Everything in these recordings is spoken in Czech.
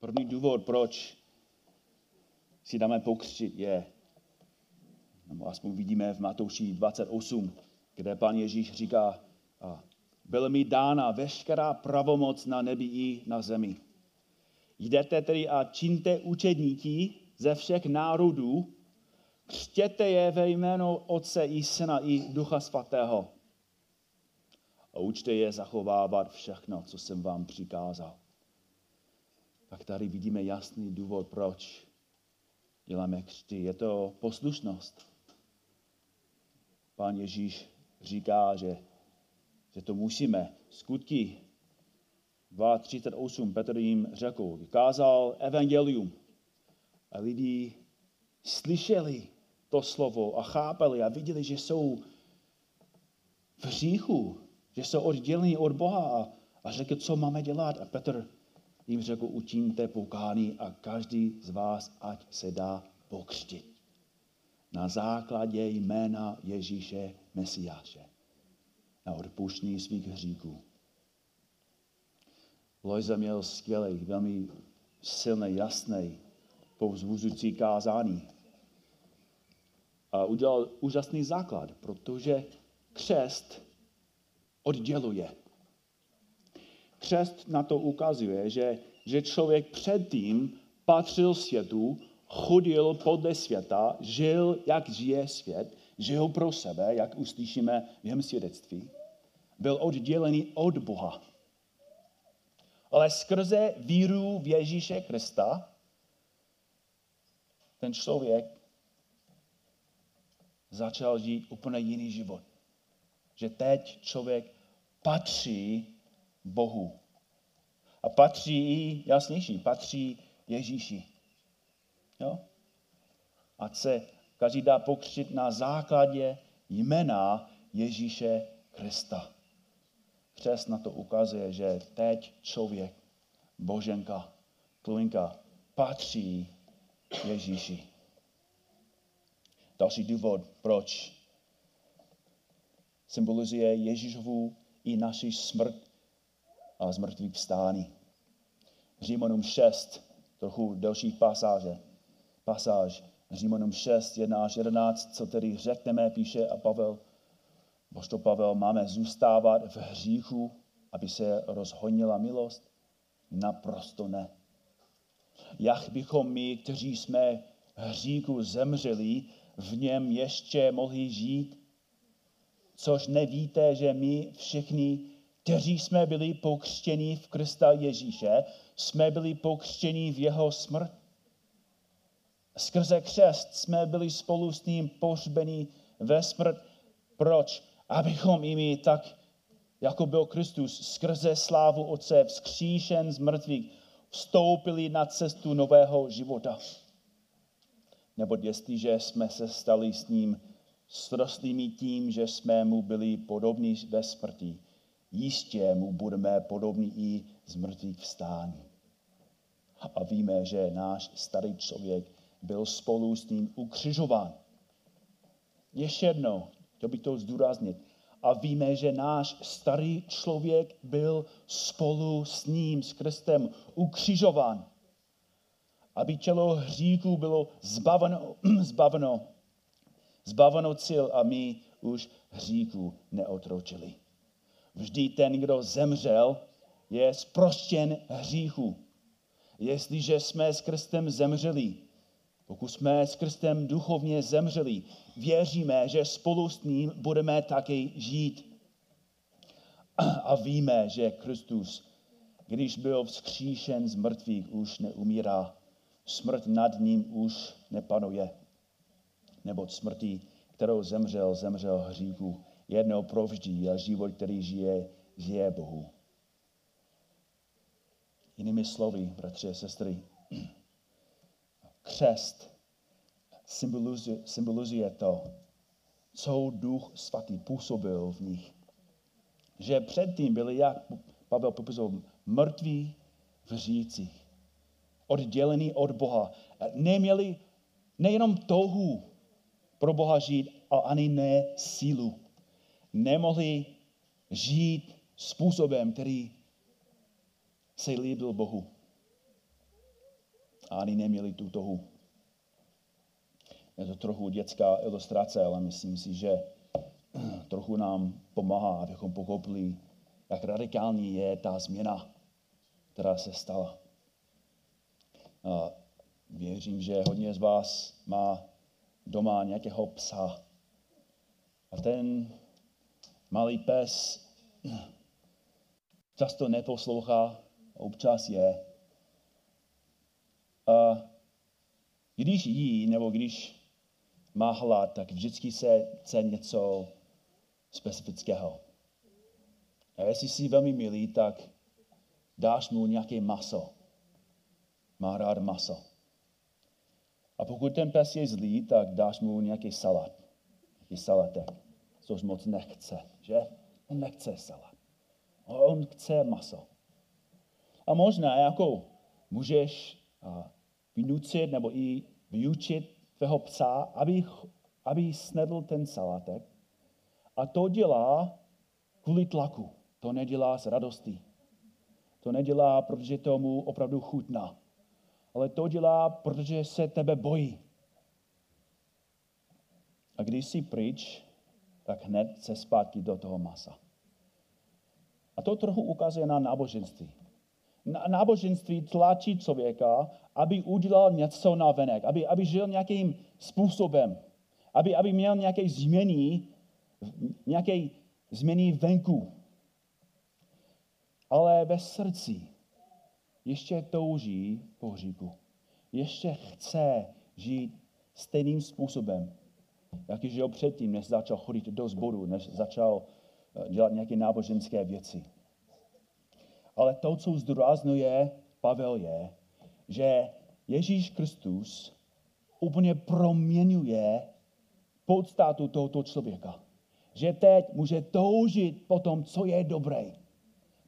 První důvod, proč si dáme pokřtit, je, nebo aspoň vidíme v Matouši 28, kde pan Ježíš říká, byla mi dána veškerá pravomoc na nebi i na zemi. Jdete tedy a čiňte učedníky ze všech národů, křtěte je ve jménu Otce i Syna i Ducha Svatého a učte je zachovávat všechno, co jsem vám přikázal. Tak tady vidíme jasný důvod, proč děláme křty. Je to poslušnost. Pán Ježíš říká, že, že to musíme. Skutky 2.38 Petr jim řekl, vykázal evangelium a lidi slyšeli to slovo a chápali a viděli, že jsou v hříchu, že jsou oddělení od Boha a, a řekl, co máme dělat. A Petr jim řekl, učiňte pokání a každý z vás, ať se dá pokřtit. Na základě jména Ježíše Mesiáše. Na odpuštění svých hříků. Lojza měl skvělý, velmi silný, jasný, povzbuzující kázání. A udělal úžasný základ, protože křest odděluje. Křest na to ukazuje, že, že člověk předtím patřil světu, chodil podle světa, žil, jak žije svět, žil pro sebe, jak uslyšíme v jeho svědectví. Byl oddělený od Boha. Ale skrze víru v Ježíše Krista ten člověk začal žít úplně jiný život. Že teď člověk patří Bohu. A patří i, jasnější, patří Ježíši. Jo? A se každý dá pokřit na základě jména Ježíše Krista. Křest na to ukazuje, že teď člověk, boženka, tlinka, patří Ježíši. Další důvod, proč symbolizuje Ježíšovu i naši smrt a zmrtvých vstání. Římanům 6, trochu delší pasáže. Pasáž Římanům 6, 1 až 11, co tedy řekneme, píše a Pavel, to Pavel, máme zůstávat v hříchu, aby se rozhonila milost? Naprosto ne. Jak bychom my, kteří jsme hříchu zemřeli, v něm ještě mohli žít? což nevíte, že my všichni, kteří jsme byli pokřtěni v Krista Ježíše, jsme byli pokřtěni v jeho smrt. Skrze křest jsme byli spolu s ním pohřbeni ve smrt. Proč? Abychom i my tak, jako byl Kristus, skrze slávu Otce, vzkříšen z mrtvých, vstoupili na cestu nového života. Nebo jestliže jsme se stali s ním srostlými tím, že jsme mu byli podobní ve smrti, jistě mu budeme podobní i z mrtvých vstání. A víme, že náš starý člověk byl spolu s ním ukřižován. Ještě jednou, to bych to zdůraznit. A víme, že náš starý člověk byl spolu s ním, s Kristem, ukřižován. Aby tělo hříku bylo zbaveno, zbaveno zbaveno cíl a my už hříku neotročili. Vždy ten, kdo zemřel, je zproštěn hříchu. Jestliže jsme s Kristem zemřeli, pokud jsme s Kristem duchovně zemřeli, věříme, že spolu s ním budeme také žít. A víme, že Kristus, když byl vzkříšen z mrtvých, už neumírá. Smrt nad ním už nepanuje nebo smrti, kterou zemřel, zemřel hříchu jednou provždy a život, který žije, žije Bohu. Jinými slovy, bratři a sestry, křest symbolizuje, symbolizuje to, co duch svatý působil v nich. Že předtím byli, jak Pavel popisoval, mrtví v řících, oddělení od Boha. Neměli nejenom touhu pro Boha žít a ani ne sílu. Nemohli žít způsobem, který se líbil Bohu. a ani neměli tu tohu. Je to trochu dětská ilustrace, ale myslím si, že trochu nám pomáhá, abychom pochopili, jak radikální je ta změna, která se stala. A věřím, že hodně z vás má doma nějakého psa. A ten malý pes často neposlouchá, občas je. A když jí, nebo když má hlad, tak vždycky se chce něco specifického. A jestli jsi velmi milý, tak dáš mu nějaké maso. Má rád maso. A pokud ten pes je zlý, tak dáš mu nějaký salát. Nějaký salatek. Což moc nechce, že? On nechce salát. On chce maso. A možná jako můžeš vynucit nebo i vyučit tvého psa, aby, aby snedl ten salátek. A to dělá kvůli tlaku. To nedělá z radosti. To nedělá, protože tomu opravdu chutná. Ale to dělá, protože se tebe bojí. A když jsi pryč, tak hned se zpátky do toho masa. A to trochu ukazuje na náboženství. Náboženství tlačí člověka, aby udělal něco na venek, aby, aby žil nějakým způsobem, aby, aby měl nějaké změny, nějaké změny venku. Ale ve srdci ještě touží po hříku. Ještě chce žít stejným způsobem, jaký žil předtím, než začal chodit do zboru, než začal eh, dělat nějaké náboženské věci. Ale to, co zdůraznuje Pavel, je, že Ježíš Kristus úplně proměňuje podstatu tohoto člověka. Že teď může toužit po tom, co je dobré.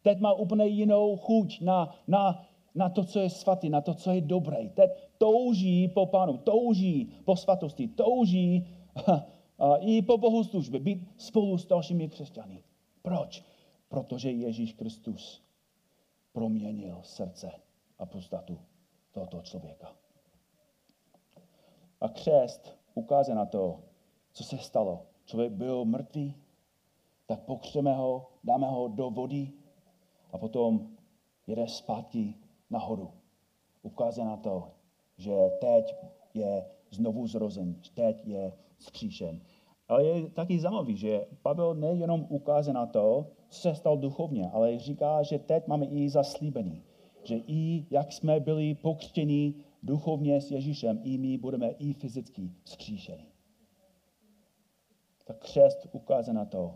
Teď má úplně jinou chuť na, na, na to, co je svatý, na to, co je dobré. Teď touží po pánu, touží po svatosti, touží i po bohoslužbě, být spolu s dalšími křesťany. Proč? Protože Ježíš Kristus proměnil srdce a podstatu tohoto člověka. A křest ukazuje na to, co se stalo. Člověk byl mrtvý, tak pokřeme ho, dáme ho do vody a potom jede zpátky nahoru. Ukazuje na to, že teď je znovu zrozen, teď je skříšen. Ale je taky zajímavý, že Pavel nejenom ukazuje na to, co se stalo duchovně, ale říká, že teď máme i zaslíbený. Že i jak jsme byli pokřtěni duchovně s Ježíšem, i my budeme i fyzicky skříšeni. Tak křest ukazuje na to,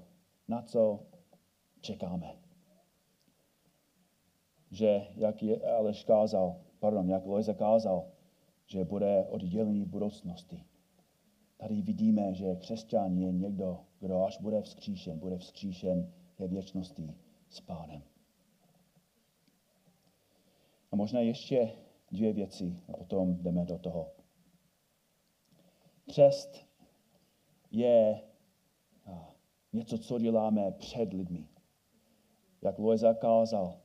na co čekáme. Že, jak je Aleš kázal, pardon, jak Lojza kázal, že bude oddělený v budoucnosti. Tady vidíme, že křesťan je někdo, kdo až bude vzkříšen, bude vzkříšen ke věčnosti s pánem. A možná ještě dvě věci a potom jdeme do toho. Křest je něco, co děláme před lidmi. Jak Lojza kázal,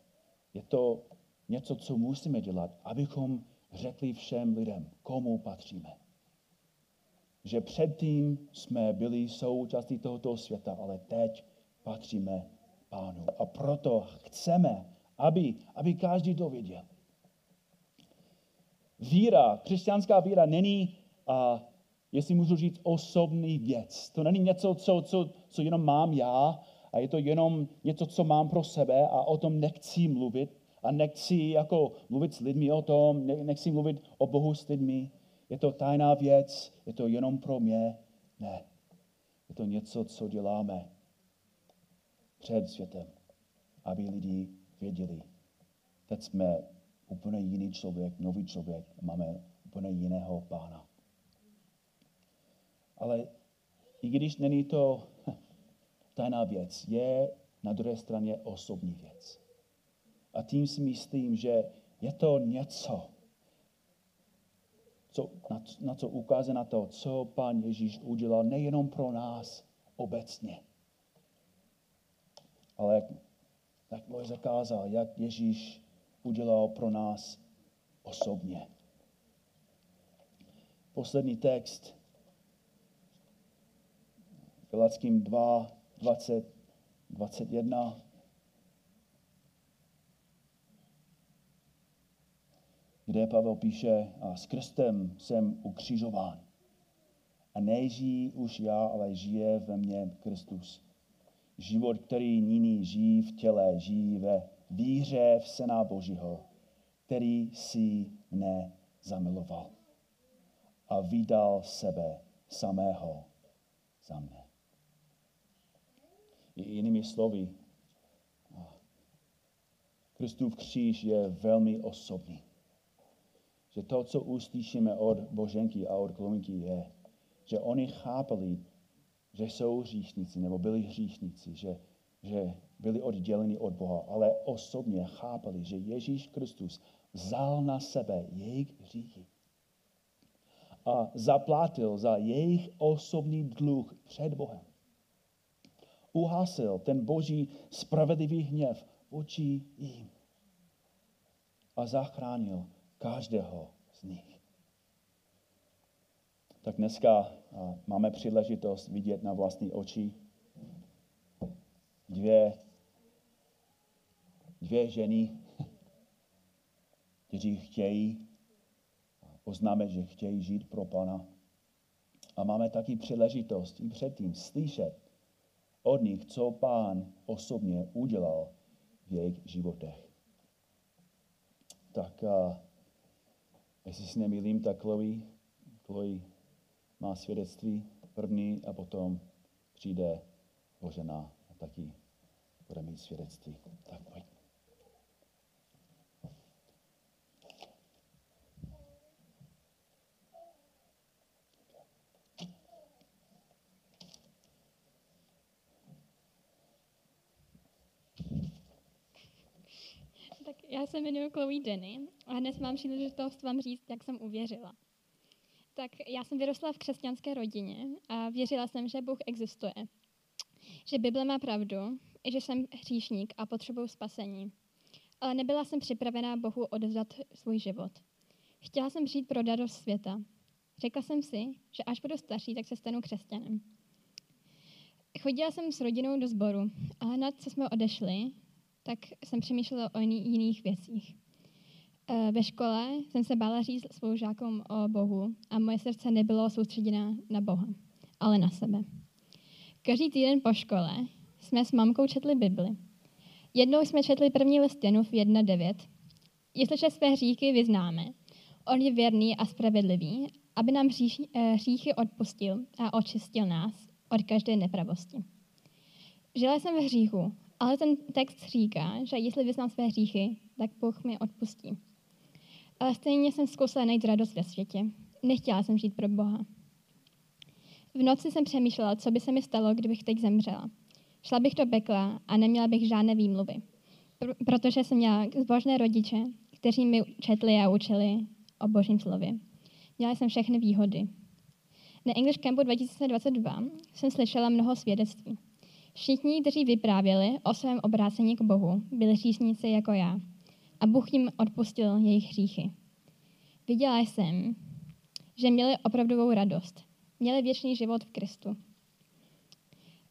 je to něco, co musíme dělat, abychom řekli všem lidem, komu patříme. Že předtím jsme byli součástí tohoto světa, ale teď patříme pánu. A proto chceme, aby, aby každý to věděl. Víra, křesťanská víra není, a, jestli můžu říct, osobní věc. To není něco, co, co, co jenom mám já a je to jenom něco, co mám pro sebe a o tom nechci mluvit a nechci jako mluvit s lidmi o tom, nechci mluvit o Bohu s lidmi. Je to tajná věc, je to jenom pro mě. Ne. Je to něco, co děláme před světem, aby lidi věděli. Teď jsme úplně jiný člověk, nový člověk, máme úplně jiného pána. Ale i když není to tajná věc, je na druhé straně osobní věc. A tím si myslím, že je to něco, co, na, na co ukazuje na to, co Pán Ježíš udělal nejenom pro nás obecně, ale jak, jak Moj zakázal, jak Ježíš udělal pro nás osobně. poslední text. Galackým 2, 20, 21. kde Pavel píše, a s krstem jsem ukřižován. A nežijí už já, ale žije ve mně Kristus. Život, který nyní žijí v těle, žijí ve víře v Syna Božího, který si mne zamiloval a vydal sebe samého za mne. Jinými slovy, Kristův kříž je velmi osobní. Že to, co uslyšíme od Boženky a od Klominky, je, že oni chápali, že jsou hříšníci, nebo byli hříšníci, že, že byli odděleni od Boha, ale osobně chápali, že Ježíš Kristus vzal na sebe jejich hříchy a zaplatil za jejich osobní dluh před Bohem. Uhasil ten boží spravedlivý hněv vůči jim a zachránil každého z nich. Tak dneska máme příležitost vidět na vlastní oči dvě, dvě ženy, kteří chtějí oznámit, že chtějí žít pro Pana. A máme taky příležitost i předtím slyšet od nich, co Pán osobně udělal v jejich životech. Tak a, jestli si nemýlím, tak Chloe, Chloe má svědectví první a potom přijde Božena a taky bude mít svědectví. Tak já se jmenuji Chloe Denny a dnes mám příležitost vám říct, jak jsem uvěřila. Tak já jsem vyrostla v křesťanské rodině a věřila jsem, že Bůh existuje. Že Bible má pravdu, že jsem hříšník a potřebuji spasení. Ale nebyla jsem připravená Bohu odevzdat svůj život. Chtěla jsem žít pro radost světa. Řekla jsem si, že až budu starší, tak se stanu křesťanem. Chodila jsem s rodinou do sboru a hned, co jsme odešli, tak jsem přemýšlela o jiných věcích. Eh, ve škole jsem se bála říct svou žákům o Bohu a moje srdce nebylo soustředěné na Boha, ale na sebe. Každý týden po škole jsme s mamkou četli Bibli. Jednou jsme četli první list Janův 1.9. Jestliže své hříchy vyznáme, on je věrný a spravedlivý, aby nám eh, hříchy odpustil a očistil nás od každé nepravosti. Žila jsem ve hříchu, ale ten text říká, že jestli vyznám své hříchy, tak Bůh mi odpustí. Ale stejně jsem zkusila najít radost ve světě. Nechtěla jsem žít pro Boha. V noci jsem přemýšlela, co by se mi stalo, kdybych teď zemřela. Šla bych do pekla a neměla bych žádné výmluvy, pr- protože jsem měla zbožné rodiče, kteří mi četli a učili o božím slově. Měla jsem všechny výhody. Na English Campu 2022 jsem slyšela mnoho svědectví. Všichni, kteří vyprávěli o svém obrácení k Bohu, byli hříšníci jako já. A Bůh jim odpustil jejich hříchy. Viděla jsem, že měli opravdovou radost. Měli věčný život v Kristu.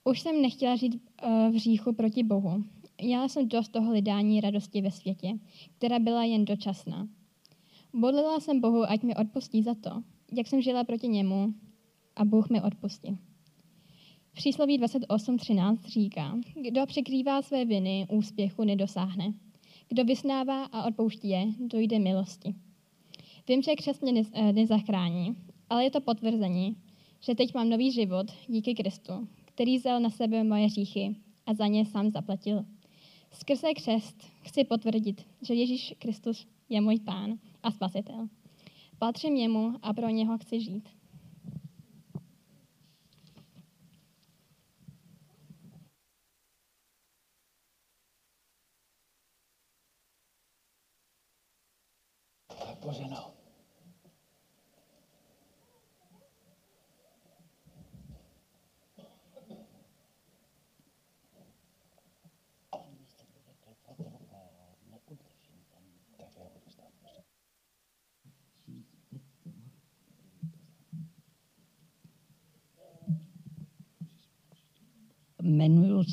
Už jsem nechtěla žít uh, v hříchu proti Bohu. Měla jsem dost toho lidání radosti ve světě, která byla jen dočasná. Bodlila jsem Bohu, ať mi odpustí za to, jak jsem žila proti němu a Bůh mi odpustil. Přísloví 28.13 říká, kdo překrývá své viny, úspěchu nedosáhne. Kdo vysnává a odpouští je, dojde milosti. Vím, že křest mě eh, nezachrání, ale je to potvrzení, že teď mám nový život díky Kristu, který vzal na sebe moje hříchy a za ně sám zaplatil. Skrze křest chci potvrdit, že Ježíš Kristus je můj pán a spasitel. Patřím jemu a pro něho chci žít.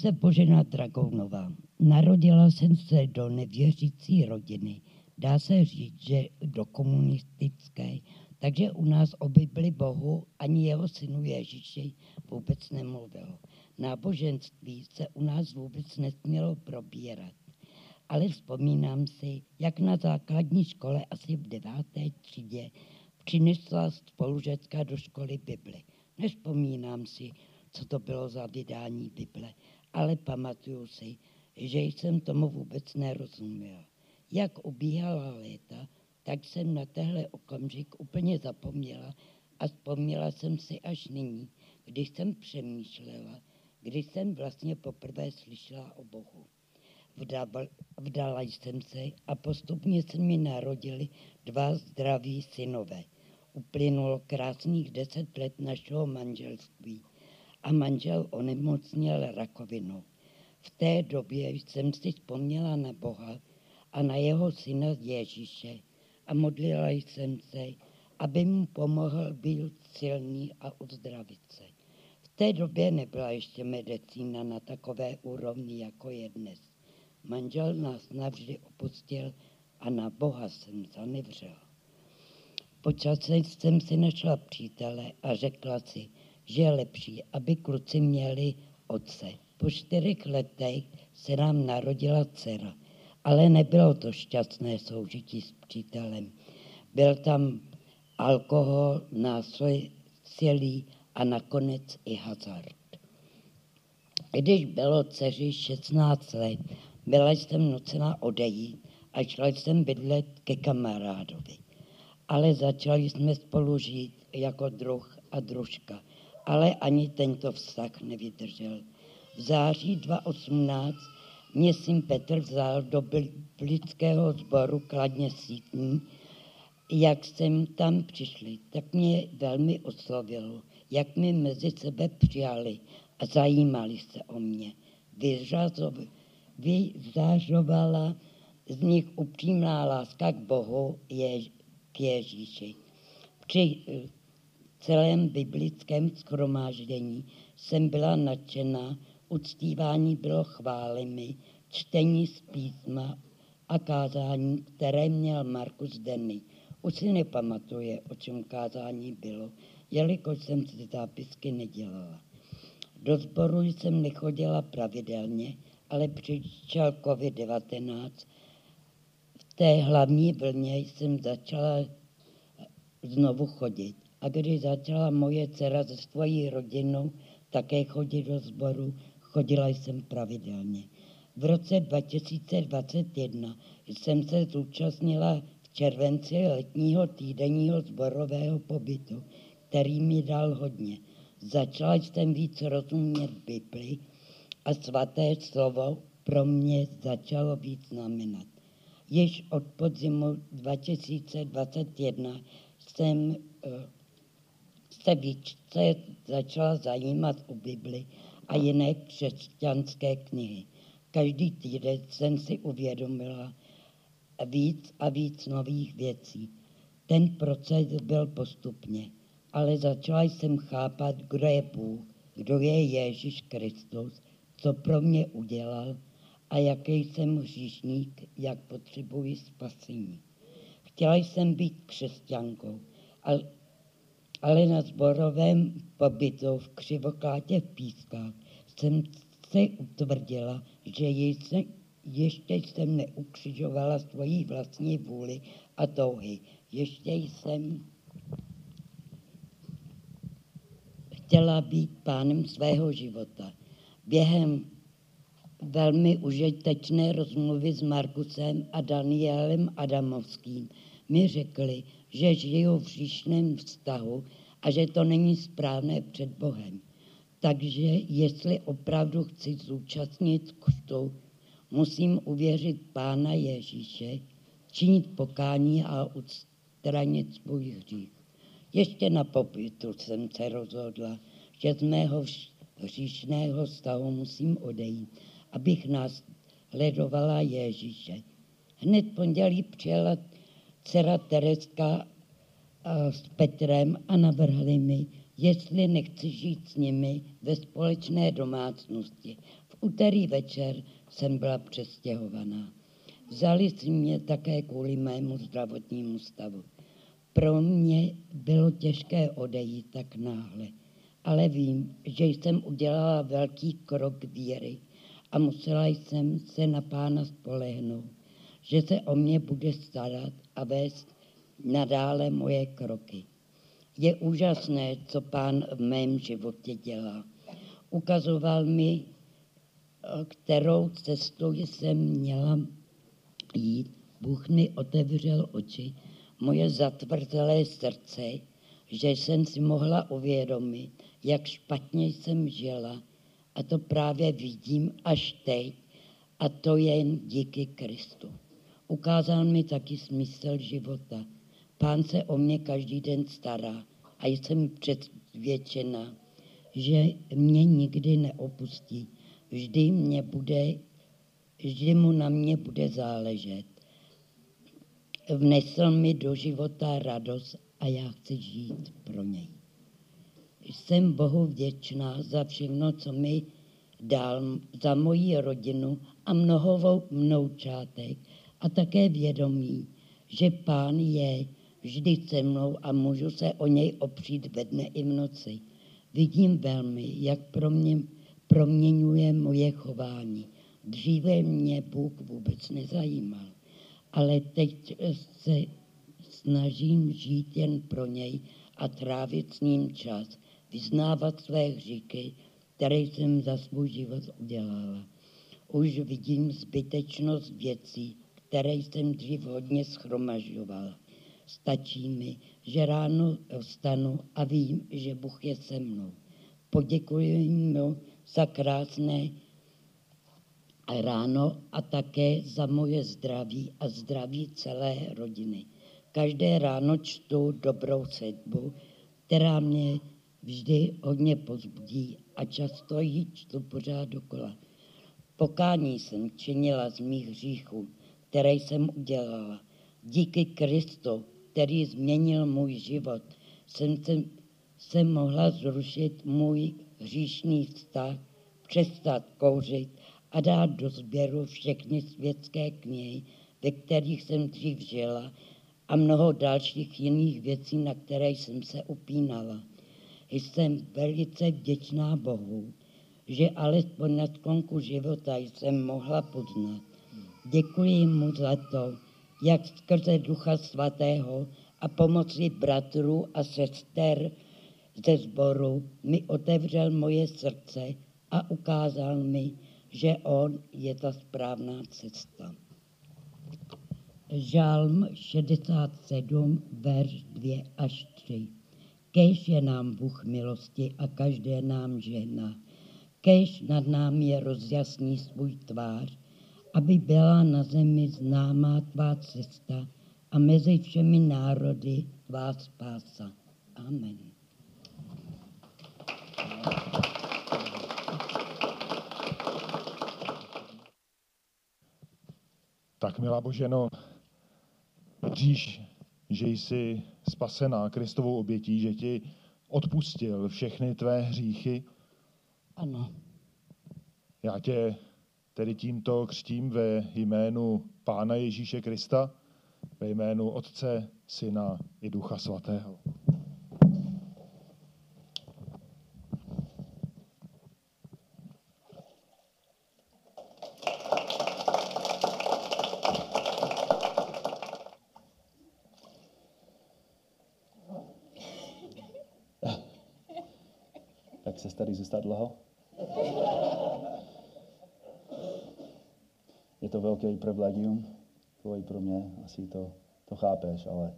Se Božena Dragounová. Narodila jsem se do nevěřící rodiny, dá se říct, že do komunistické, takže u nás o Bibli Bohu ani jeho synu Ježíši vůbec nemluvilo. Náboženství se u nás vůbec nesmělo probírat. Ale vzpomínám si, jak na základní škole asi v deváté třídě přinesla spolužecka do školy Bibli. Nespomínám si, co to bylo za vydání Bible, ale pamatuju si, že jsem tomu vůbec nerozuměla. Jak ubíhala léta, tak jsem na tehle okamžik úplně zapomněla a vzpomněla jsem si až nyní, když jsem přemýšlela, když jsem vlastně poprvé slyšela o Bohu. Vdala jsem se a postupně se mi narodili dva zdraví synové. Uplynulo krásných deset let našeho manželství a manžel onemocněl rakovinou. V té době jsem si vzpomněla na Boha a na jeho syna Ježíše a modlila jsem se, aby mu pomohl být silný a uzdravit se. V té době nebyla ještě medicína na takové úrovni, jako je dnes. Manžel nás navždy opustil a na Boha jsem zanevřela. Po čase jsem si našla přítele a řekla si, že je lepší, aby kluci měli otce. Po čtyřech letech se nám narodila dcera, ale nebylo to šťastné soužití s přítelem. Byl tam alkohol, násilí a nakonec i hazard. Když bylo dceři 16 let, byla jsem nucena odejít a šla jsem bydlet ke kamarádovi. Ale začali jsme spolu žít jako druh a družka ale ani tento vztah nevydržel. V září 2018 mě syn Petr vzal do biblického sboru Kladně sítní. Jak jsem tam přišli, tak mě velmi oslovilo, jak mi mezi sebe přijali a zajímali se o mě. Vyzařovala z nich upřímná láska k Bohu, je, k Ježíši. Při celém biblickém schromáždění jsem byla nadšená, uctívání bylo chválemi, čtení z písma a kázání, které měl Markus Denny. Už si nepamatuje, o čem kázání bylo, jelikož jsem si zápisky nedělala. Do sboru jsem nechodila pravidelně, ale přišel COVID-19. V té hlavní vlně jsem začala znovu chodit. A když začala moje dcera se svojí rodinou také chodit do sboru, chodila jsem pravidelně. V roce 2021 jsem se zúčastnila v červenci letního týdenního zborového pobytu, který mi dal hodně. Začala jsem víc rozumět Bibli a svaté slovo pro mě začalo víc znamenat. Již od podzimu 2021 jsem uh, se začala zajímat o Bibli a jiné křesťanské knihy. Každý týden jsem si uvědomila víc a víc nových věcí. Ten proces byl postupně, ale začala jsem chápat, kdo je Bůh, kdo je Ježíš Kristus, co pro mě udělal a jaký jsem hříšník, jak potřebuji spasení. Chtěla jsem být křesťankou, ale ale na zborovém pobytu v Křivoklátě v Pískách jsem se utvrdila, že jsem, ještě jsem neukřižovala svoji vlastní vůli a touhy. Ještě jsem chtěla být pánem svého života. Během velmi užitečné rozmluvy s Markusem a Danielem Adamovským mi řekli, že žiju v říšném vztahu a že to není správné před Bohem. Takže jestli opravdu chci zúčastnit křtu, musím uvěřit Pána Ježíše, činit pokání a odstranit svůj hřích. Ještě na pobytu jsem se rozhodla, že z mého hříšného stavu musím odejít, abych nás hledovala Ježíše. Hned pondělí přijela dcera Tereska s Petrem a navrhli mi, jestli nechci žít s nimi ve společné domácnosti v úterý večer jsem byla přestěhovaná. Vzali si mě také kvůli mému zdravotnímu stavu. Pro mě bylo těžké odejít tak náhle, ale vím, že jsem udělala velký krok víry a musela jsem se na pána spolehnout, že se o mě bude starat a vést nadále moje kroky. Je úžasné, co pán v mém životě dělá. Ukazoval mi, kterou cestou jsem měla jít. Bůh mi otevřel oči, moje zatvrzelé srdce, že jsem si mohla uvědomit, jak špatně jsem žila. A to právě vidím až teď. A to jen díky Kristu. Ukázal mi taky smysl života. Pán se o mě každý den stará a jsem přesvědčena, že mě nikdy neopustí. Vždy mě bude, vždy mu na mě bude záležet. Vnesl mi do života radost a já chci žít pro něj. Jsem Bohu vděčná za všechno, co mi dal, za moji rodinu a mnohovou mnoučátek a také vědomí, že pán je vždy se mnou a můžu se o něj opřít ve dne i v noci. Vidím velmi, jak pro mě proměňuje moje chování. Dříve mě Bůh vůbec nezajímal, ale teď se snažím žít jen pro něj a trávit s ním čas, vyznávat své hříky, které jsem za svůj život udělala. Už vidím zbytečnost věcí, které jsem dřív hodně schromažovala. Stačí mi, že ráno vstanu a vím, že Bůh je se mnou. Poděkuji mu za krásné ráno a také za moje zdraví a zdraví celé rodiny. Každé ráno čtu dobrou sedbu, která mě vždy hodně pozbudí a často ji čtu pořád dokola. Pokání jsem činila z mých hříchů, které jsem udělala. Díky Kristu, který změnil můj život, jsem se, se mohla zrušit můj hříšný vztah, přestat kouřit a dát do sběru všechny světské knihy, ve kterých jsem dřív žila a mnoho dalších jiných věcí, na které jsem se upínala. Jsem velice vděčná Bohu, že alespoň na sklonku života jsem mohla poznat. Děkuji mu za to, jak skrze Ducha Svatého a pomoci bratrů a sester ze sboru mi otevřel moje srdce a ukázal mi, že on je ta správná cesta. Žálm 67, verš 2 až 3. Kež je nám Bůh milosti a každé nám žena. Kež nad námi rozjasní svůj tvář, aby byla na zemi známá tvá cesta a mezi všemi národy tvá spása. Amen. Tak, milá Boženo, víš, že jsi spasená Kristovou obětí, že ti odpustil všechny tvé hříchy. Ano. Já tě tedy tímto křtím ve jménu Pána Ježíše Krista, ve jménu Otce, Syna i Ducha Svatého. Tak se tady zůstat dlouho? Je to privilegium, tvoje pro mě, asi to, to chápeš, ale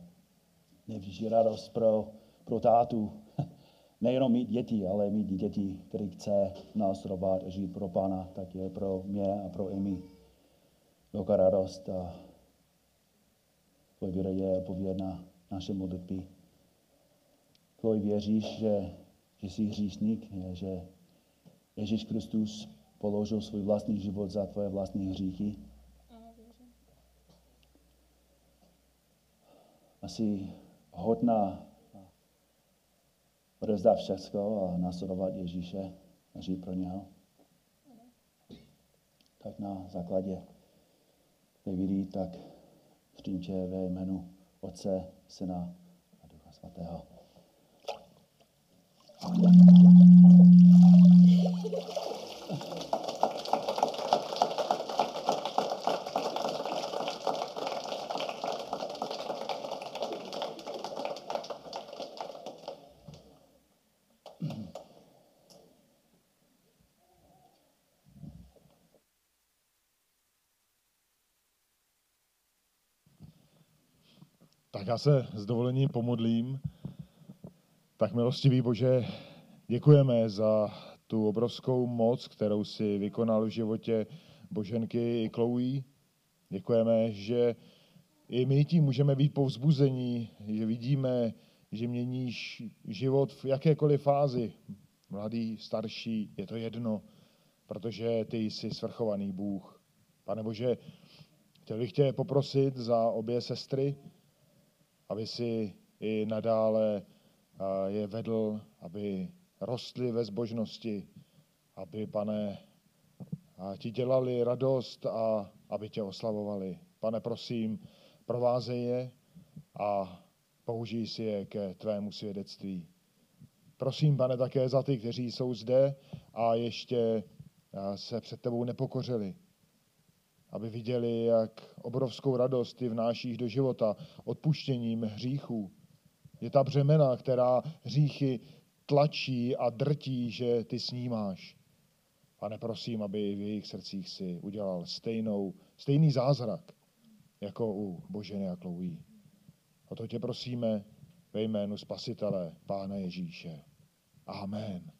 nevždy radost pro, pro tátu. Nejenom mít děti, ale mít děti, který chce následovat a žít pro Pána, tak je pro mě a pro Emi velká radost. A tvoje víra je odpověď na naše modlitby. Tvoje věříš, že, že jsi hříšník, že Ježíš Kristus položil svůj vlastní život za tvoje vlastní hříchy. Asi hodná odevzdat všechno a následovat Ježíše a žít pro něho. tak na základě Davidí, tak tě ve jménu Otce, Syna a Ducha Svatého. Tak já se s dovolením pomodlím. Tak milostivý Bože, děkujeme za tu obrovskou moc, kterou si vykonal v životě Boženky i Chloe. Děkujeme, že i my tím můžeme být povzbuzení, že vidíme, že měníš život v jakékoliv fázi. Mladý, starší, je to jedno, protože ty jsi svrchovaný Bůh. Pane Bože, chtěl bych tě poprosit za obě sestry, aby si i nadále je vedl, aby rostli ve zbožnosti, aby, pane, ti dělali radost a aby tě oslavovali. Pane, prosím, provázej je a použij si je ke tvému svědectví. Prosím, pane, také za ty, kteří jsou zde a ještě se před tebou nepokořili aby viděli, jak obrovskou radost ty vnášíš do života odpuštěním hříchů. Je ta břemena, která hříchy tlačí a drtí, že ty snímáš. Pane, prosím, aby v jejich srdcích si udělal stejnou, stejný zázrak, jako u Boženy a Kloují. O to tě prosíme ve jménu Spasitele, Pána Ježíše. Amen.